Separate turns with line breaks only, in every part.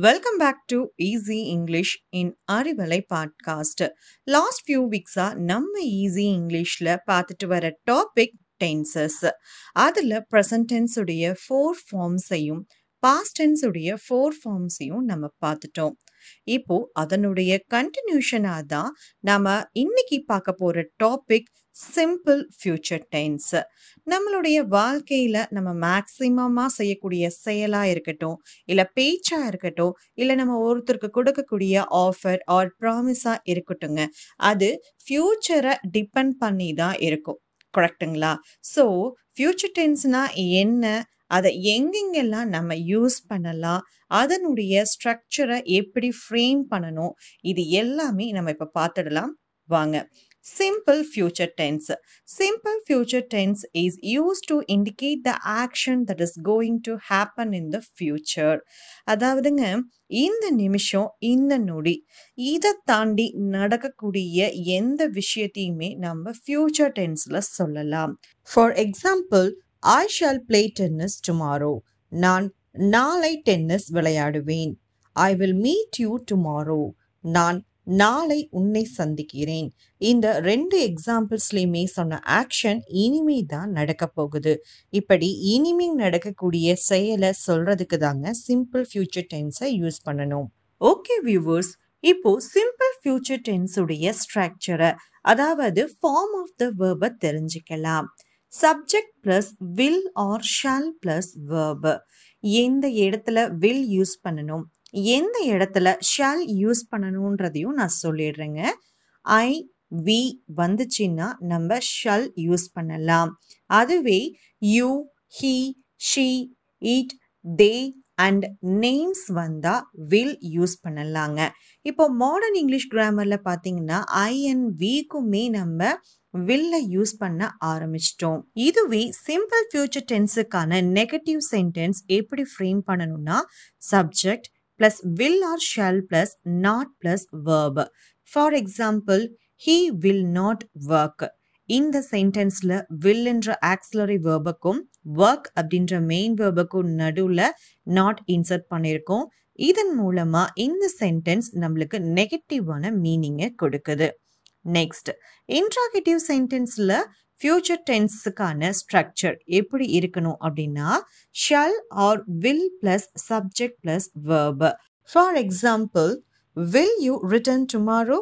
welcome back to easy English in Arivalai podcast last few வீக்ஸாக நம்ம easy இங்கிலீஷில் பார்த்துட்டு வர டாபிக் டென்சஸ் அதில் ப்ரெசன்ட் டென்ஸுடைய ஃபோர் ஃபார்ம்ஸையும் பாஸ்ட் டென்ஸுடைய ஃபோர் ஃபார்ம்ஸையும் நம்ம பார்த்துட்டோம். இப்போ அதனுடைய கண்டினியூஷனாக தான் நம்ம இன்னைக்கு பார்க்க போகிற டாபிக் சிம்பிள் ஃபியூச்சர் டென்ஸ் நம்மளுடைய வாழ்க்கையில் நம்ம மேக்சிமமாக செய்யக்கூடிய செயலாக இருக்கட்டும் இல்லை பேச்சாக இருக்கட்டும் இல்லை நம்ம ஒருத்தருக்கு கொடுக்கக்கூடிய ஆஃபர் ஆர் ப்ராமிஸாக இருக்கட்டுங்க. அது ஃப்யூச்சரை டிபெண்ட் பண்ணி தான் இருக்கும். கரெக்ட்டுங்களா ஸோ ஃப்யூச்சர் டென்ஸ்னால் என்ன? அதை எங்கெங்கெல்லாம் நம்ம யூஸ் பண்ணலாம்? அதனுடைய ஸ்ட்ரக்சரை எப்படி ஃப்ரேம் பண்ணணும்? இது எல்லாமே நம்ம இப்போ பார்த்துடலாம். வாங்க. Simple future tense. Simple future tense is use to indicate the action that is going to happen in the future. அதாவதுங்க இந்த நிமிஷம் இந்த நொடி இதை தாண்டி நடக்கக்கூடிய எந்த விஷயத்தையுமே நம்ம ஃபியூச்சர் டென்ஸில் சொல்லலாம் for example I shall play tennis tomorrow நான் நாளை டென்னிஸ் விளையாடுவேன் I will meet you tomorrow நான் நாளை உன்னை சந்திக்கிறேன். இந்த ரெண்டு எக்ஸாம்பிள்ஸ்லையுமே சொன்ன ஆக்ஷன் இனிமே தான் நடக்க போகுது. இப்படி இனிமே நடக்கக்கூடிய செயலை சொல்றதுக்கு தாங்க சிம்பிள் ஃபியூச்சர் டென்ஸை யூஸ் பண்ணணும். ஓகே வியூவர்ஸ் இப்போ சிம்பிள் ஃபியூச்சர் டென்ஸுடைய ஸ்ட்ரக்சரை அதாவது ஃபார்ம் ஆஃப் த வேர்பை தெரிஞ்சுக்கலாம். Subject plus will or shall plus verb எந்த இடத்துல வில் யூஸ் பண்ணணும்? எந்த இடத்துல ஷால் யூஸ் பண்ணணுன்றதையும் நான் சொல்லிடுறேங்க. ஐ வி வந்துச்சுன்னா நம்ம ஷல் யூஸ் பண்ணலாம். அதுவே you he she it they and names வந்தால் வில் யூஸ் பண்ணலாங்க. இப்போ மாடர்ன் இங்கிலீஷ் கிராமரில் பார்த்தீங்கன்னா ஐ அண்ட் விக்குமே நம்ம வில்ல யூஸ் பண்ண ஆரம்பிச்சிட்டோம். இதுவே சிம்பிள் ஃபியூச்சர் டென்ஸுக்கான நெகட்டிவ் சென்டென்ஸ் எப்படி ஃப்ரேம் பண்ணணும்னா subject plus will or shall plus not plus verb for example he will not work இந்த சென்டென்ஸில் வில்ன்ற என்ற ஆக்சிலரி வேர்புக்கும் ஒர்க் அப்படின்ற மெயின் வேர்புக்கும் நடுவில் நாட் இன்சர்ட் பண்ணியிருக்கோம் இதன் மூலமாக இந்த சென்டென்ஸ் நம்மளுக்கு நெகட்டிவான மீனிங்கை கொடுக்குது. நெக்ஸ்ட் இன்ட்ராகேட்டிவ் சென்டென்ஸில் ஃபியூச்சர் டென்ஸுக்கான ஸ்ட்ரக்சர் எப்படி இருக்கணும் அப்படின்னா shall or will plus subject plus verb for example will you return tomorrow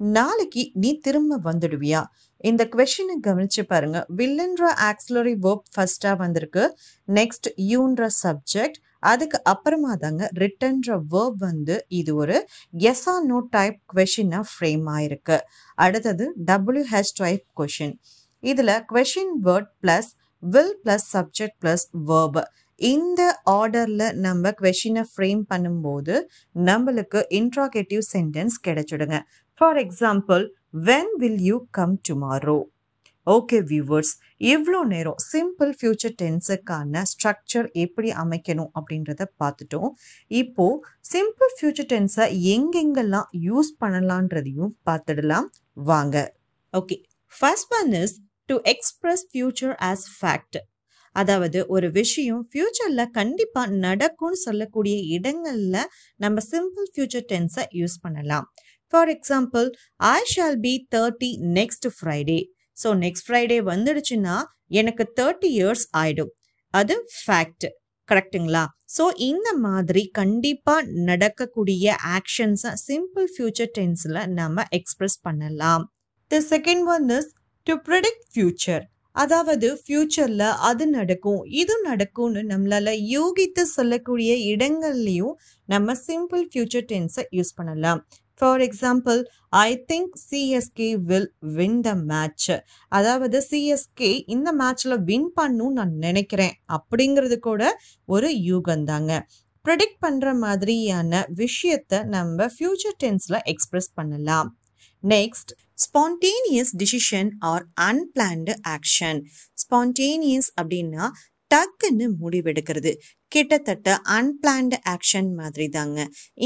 நாளைக்கு நீ திரும்ப வந்துடுவியா? இந்த கொஷனை கவனிச்சு பாருங்க. வில்லுன்ற ஆக்சிலரி வேர்ப் ஃபர்ஸ்டா வந்திருக்கு. நெக்ஸ்ட் யூன்ற சப்ஜெக்ட் அதுக்கு அப்புறமா தாங்க ரிட்டர்ன்ற வேர்ப் வந்து இது ஒரு எஸ் ஆர் நோ டைப் கொஷினாக ஃப்ரேம் ஆயிருக்கு அடுத்தது டபிள்யூஹெச் டைப் கொஷின் இதில் question word plus will plus subject plus verb இந்த ஆர்டரில் நம்ம கொஷினை ஃப்ரேம் பண்ணும்போது நம்மளுக்கு interrogative sentence கிடைச்சிடுங்க. For example when will you come tomorrow okay viewers இவ்வளோ நேரம் சிம்பிள் ஃபியூச்சர் டென்ஸுக்கான ஸ்ட்ரக்சர் எப்படி அமைக்கணும் அப்படின்றத பார்த்துட்டோம். இப்போது சிம்பிள் ஃபியூச்சர் டென்ஸை எங்கெங்கெல்லாம் யூஸ் பண்ணலான்றதையும் பார்த்துடலாம். வாங்க. Okay first one is to express future as fact அதாவது ஒரு விஷயம் ஃப்யூச்சரில் கண்டிப்பாக நடக்கும்னு சொல்லக்கூடிய இடங்களில் நம்ம சிம்பிள் ஃபியூச்சர் டென்ஸை யூஸ் பண்ணலாம். For example I shall be thirty next Friday so next Friday வந்துடுச்சுன்னா எனக்கு தேர்ட்டி இயர்ஸ் ஆயிடும். அது ஃபேக்ட் கரெக்டுங்களா ஸோ இந்த மாதிரி கண்டிப்பாக நடக்கக்கூடிய ஆக்ஷன்ஸை சிம்பிள் ஃபியூச்சர் டென்ஸில் நம்ம எக்ஸ்பிரஸ் பண்ணலாம். The second one is to predict future அதாவது ஃப்யூச்சரில் அது நடக்கும் இது நடக்கும்னு நம்மளால யூகித்து சொல்லக்கூடிய இடங்கள்லையும் நம்ம சிம்பிள் ஃபியூச்சர் டென்ஸை யூஸ் பண்ணலாம். For example I think CSK will win the match அதாவது சிஎஸ்கே இந்த மேட்ச்சில் வின் பண்ணும் நான் நினைக்கிறேன். அப்படிங்கிறது கூட ஒரு யூகந்தாங்க ப்ரெடிக்ட் பண்ணுற மாதிரியான விஷயத்த நம்ம ஃபியூச்சர் டென்ஸில் எக்ஸ்ப்ரெஸ் பண்ணலாம். Next spontaneous decision or unplanned action spontaneous அப்படின்னா டக்குன்னு முடிவெடுக்கிறது. கிட்டத்தட்ட அன்பிளான்டு ஆக்ஷன் மாதிரி தாங்க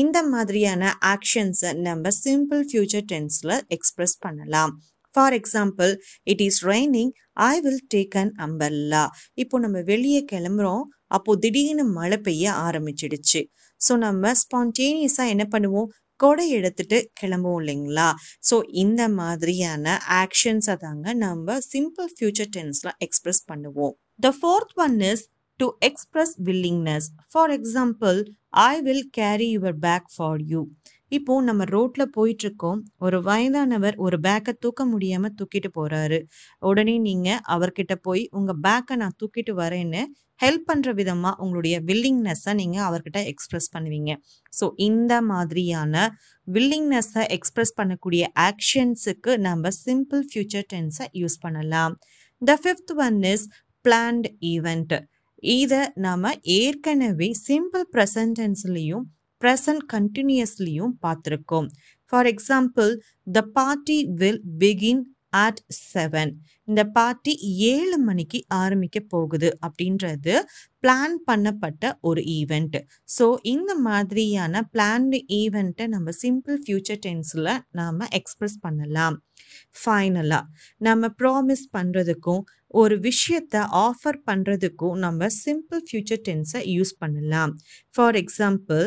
இந்த மாதிரியான ஆக்ஷன்ஸை நம்ம சிம்பிள் ஃபியூச்சர் டென்ஸில் எக்ஸ்பிரஸ் பண்ணலாம். For example it is raining I will take an umbrella இப்போ நம்ம வெளியே கிளம்புறோம் அப்போது திடீர்னு மழை பெய்ய ஆரம்பிச்சிடுச்சு. ஸோ நம்ம ஸ்பான்டேனியஸாக என்ன பண்ணுவோம்? கொடை எடுத்துட்டு கிளம்புவோம் இல்லைங்களா? ஸோ இந்த மாதிரியான ஆக்ஷன்ஸை தாங்க நம்ம சிம்பிள் ஃபியூச்சர் டென்ஸில் எக்ஸ்பிரஸ் பண்ணுவோம். The fourth one is to express willingness for example I will carry your bag for you இப்போ நம்ம ரோட்ல போயிட்டு இருக்கோம் ஒரு வயதானவர் ஒரு பேக்கை தூக்க முடியாம தூக்கிட்டு போறாரு. உடனே நீங்க அவர்கிட்ட போய் உங்க பேக்கை நான் தூக்கிட்டு வரேன்னு ஹெல்ப் பண்ற விதமா உங்களுடைய வில்லிங்னஸ்ஸை நீங்க அவர்கிட்ட எக்ஸ்பிரஸ் பண்ணுவீங்க. ஸோ இந்த மாதிரியான வில்லிங்னஸ்ஸை எக்ஸ்பிரஸ் பண்ணக்கூடிய ஆக்ஷன்ஸுக்கு நம்ம சிம்பிள் ஃபியூச்சர் டென்ஸை யூஸ் பண்ணலாம். The fifth one is planned event இதை நாம் ஏற்கனவே சிம்பிள் ப்ரெசன்டென்ஸ்லையும் ப்ரெசன்ட் கண்டினியூஸ்லையும் பார்த்துருக்கோம் for example the party will begin at seven இந்த பார்ட்டி ஏழு மணிக்கு ஆரம்பிக்க போகுது அப்படின்றது பிளான் பண்ணப்பட்ட ஒரு ஈவெண்ட் ஸோ இந்த மாதிரியான பிளான்டு ஈவெண்ட்டை நம்ம சிம்பிள் ஃபியூச்சர் டென்ஸில் நாம் எக்ஸ்பிரஸ் பண்ணலாம். ஃபைனலாக நம்ம ப்ராமிஸ் பண்ணுறதுக்கும் ஒரு விஷயத்தை ஆஃபர் பண்ணுறதுக்கும் நம்ம சிம்பிள் ஃபியூச்சர் டென்ஸை யூஸ் பண்ணலாம். For example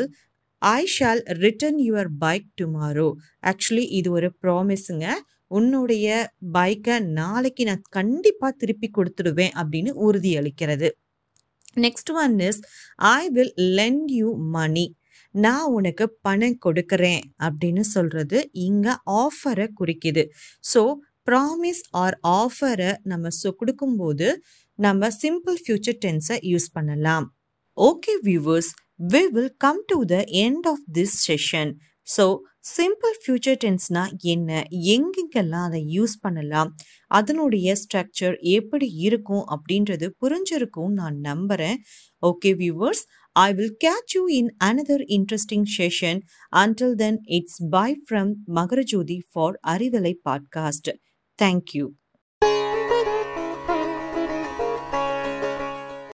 I shall return your bike tomorrow actually இது ஒரு ப்ராமிஸுங்க உன்னுடைய பைக்கை நாளைக்கு நான் கண்டிப்பாக திருப்பி கொடுத்துடுவேன் அப்படின்னு உறுதி அளிக்கிறது. Next one is I will lend you money நான் உனக்கு பணம் கொடுக்குறேன் அப்படின்னு சொல்கிறது இங்கே ஆஃபரை குறிக்குது. ஸோ ப்ராமிஸ் ஆர் ஆஃபரை நம்ம சொ கொடுக்கும்போது நம்ம சிம்பிள் ஃபியூச்சர் டென்ஸை யூஸ் பண்ணலாம். Okay viewers we will come to the end of this session so simple future டென்ஸ்னா என்ன எங்கெங்கெல்லாம் அதை யூஸ் பண்ணலாம் அதனுடைய ஸ்ட்ரக்சர் எப்படி இருக்கும் அப்படின்றது புரிஞ்சிருக்கும் நான் நம்புகிறேன் okay viewers I will catch you in another interesting session until then it's bye from Makarajothi for Arivalai podcast Thank you.